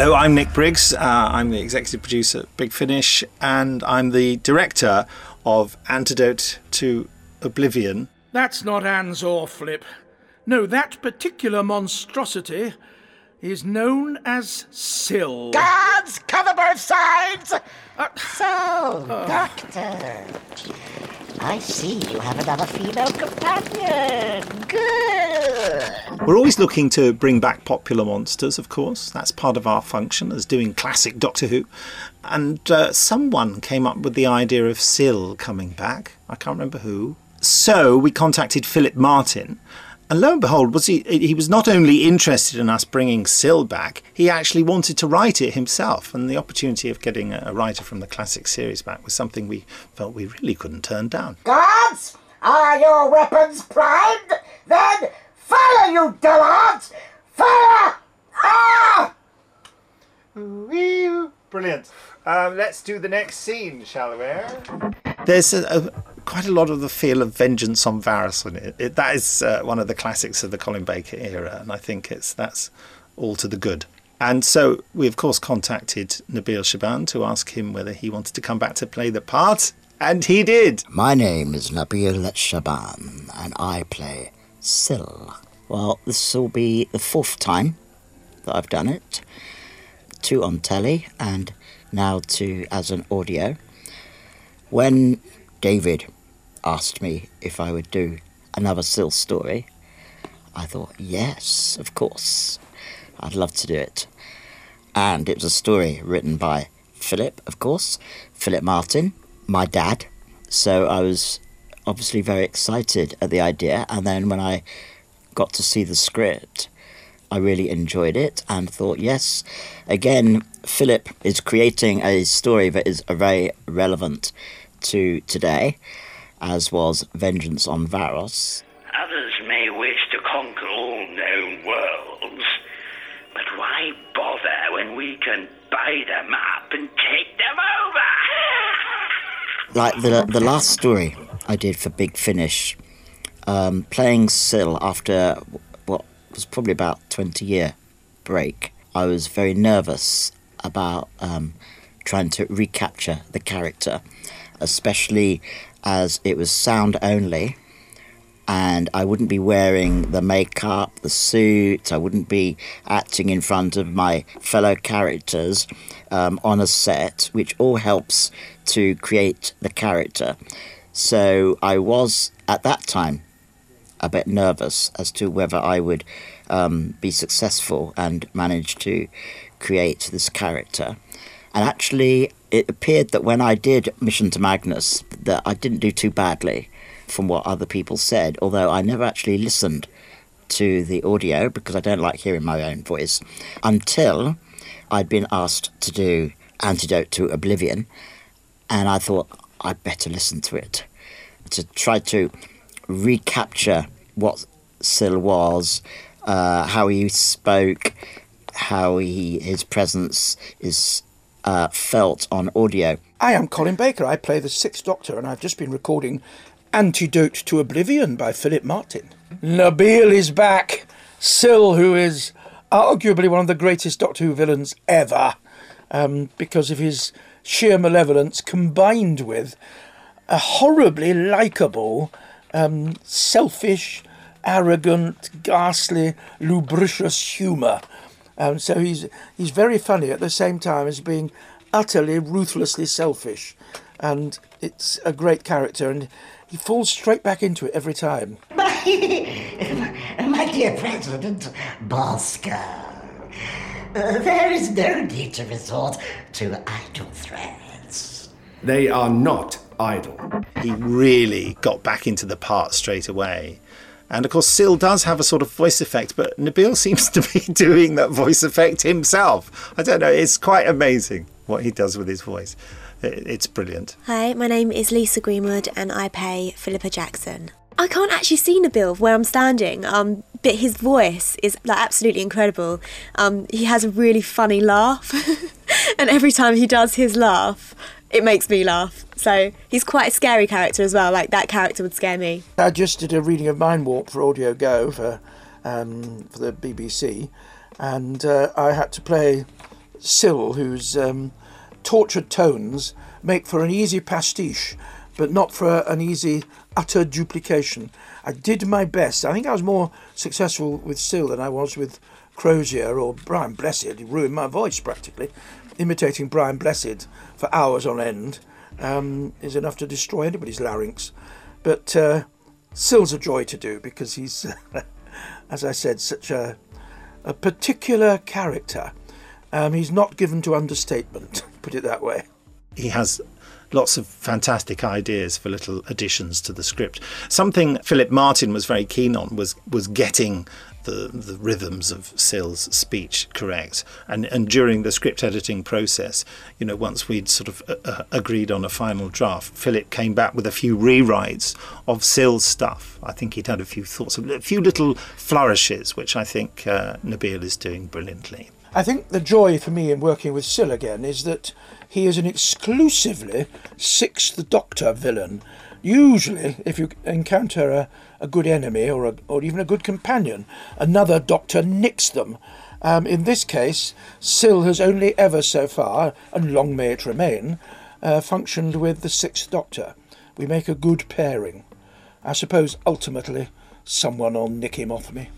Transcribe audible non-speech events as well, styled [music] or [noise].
Hello, I'm Nick Briggs. Uh, I'm the executive producer at Big Finish, and I'm the director of Antidote to Oblivion. That's not Anzor Flip. No, that particular monstrosity is known as Sil. Guards, cover both sides! Uh, So, Doctor, I see you have another female companion. Good. We're always looking to bring back popular monsters, of course. That's part of our function as doing classic Doctor Who. And uh, someone came up with the idea of Sil coming back. I can't remember who. So we contacted Philip Martin. And lo and behold, was he, he was not only interested in us bringing Sil back, he actually wanted to write it himself. And the opportunity of getting a, a writer from the classic series back was something we felt we really couldn't turn down. Guards, are your weapons primed? Then fire, you dullards! Fire! Ah! Brilliant. Um, let's do the next scene, shall we? There's a, a, quite a lot of the feel of vengeance on Varos in it. it that is uh, one of the classics of the Colin Baker era, and I think it's that's all to the good. And so we, of course, contacted Nabil Shaban to ask him whether he wanted to come back to play the part, and he did. My name is Nabil Shaban, and I play Sil. Well, this will be the fourth time that I've done it. Two on telly, and now two as an audio. When David asked me if I would do another Sil story, I thought, yes, of course. I'd love to do it. And it was a story written by Philip, of course, Philip Martin, my dad. So I was obviously very excited at the idea. And then when I got to see the script, I really enjoyed it and thought, yes, again, Philip is creating a story that is very relevant to today, as was Vengeance on Varos. Others may wish to conquer all known worlds, but why bother when we can buy them up and take them over? [laughs] Like the the last story I did for Big Finish, um, playing Sil after what was probably about twenty year break, I was very nervous about um, trying to recapture the character, especially as it was sound only and I wouldn't be wearing the makeup, the suit, I wouldn't be acting in front of my fellow characters um, on a set, which all helps to create the character. So I was at that time a bit nervous as to whether I would um, be successful and manage to create this character. And actually, it appeared that when I did Mission to Magnus, that I didn't do too badly from what other people said, although I never actually listened to the audio because I don't like hearing my own voice until I'd been asked to do Antidote to Oblivion, and I thought I'd better listen to it to try to recapture what Sil was, uh, how he spoke, how he his presence is uh, felt on audio. I am Colin Baker. I play the Sixth Doctor, and I've just been recording Antidote to Oblivion by Philip Martin. Nabil is back. Sil, who is arguably one of the greatest Doctor Who villains ever, um, because of his sheer malevolence combined with a horribly likable, um, selfish, arrogant, ghastly, lubricious humour. Um, so he's he's very funny at the same time as being utterly ruthlessly selfish, and it's a great character, and he falls straight back into it every time. [laughs] My dear President Bosco, uh, there is no need to resort to idle threats. They are not idle. he really got back into the part straight away. And of course, Sil does have a sort of voice effect, but Nabil [laughs] seems to be doing that voice effect himself. I don't know, it's quite amazing what he does with his voice. It's brilliant. Hi, my name is Lisa Greenwood and I play Philippa Jackson. I can't actually see Nabil where I'm standing, um, but his voice is like absolutely incredible. Um, he has a really funny laugh, [laughs] and every time he does his laugh, it makes me laugh. So he's quite a scary character as well. Like that character would scare me. I just did a reading of Mind Warp for Audio Go for um, for the BBC, and uh, I had to play Sil, whose um, tortured tones make for an easy pastiche, but not for an easy utter duplication. I did my best. I think I was more successful with Sil than I was with Crozier or Brian Blessed. He ruined my voice practically. Imitating Brian Blessed for hours on end um, is enough to destroy anybody's larynx. But uh, Sil's a joy to do because he's, [laughs] as I said, such a, a particular character. Um, he's not given to understatement, [laughs] put it that way. He has lots of fantastic ideas for little additions to the script. Something Philip Martin was very keen on was was getting the, the rhythms of Sil's speech correct. And and during the script editing process, you know, once we'd sort of uh, uh, agreed on a final draft, Philip came back with a few rewrites of Sil's stuff. I think he'd had a few thoughts, a few little flourishes, which I think uh, Nabil is doing brilliantly. I think the joy for me in working with Sil again is that he is an exclusively Sixth Doctor villain. Usually, if you encounter a, a good enemy or, a, or even a good companion, another Doctor nicks them. Um, in this case, Sil has only ever so far, and long may it remain, uh, functioned with the Sixth Doctor. We make a good pairing. I suppose ultimately someone will nick him off me.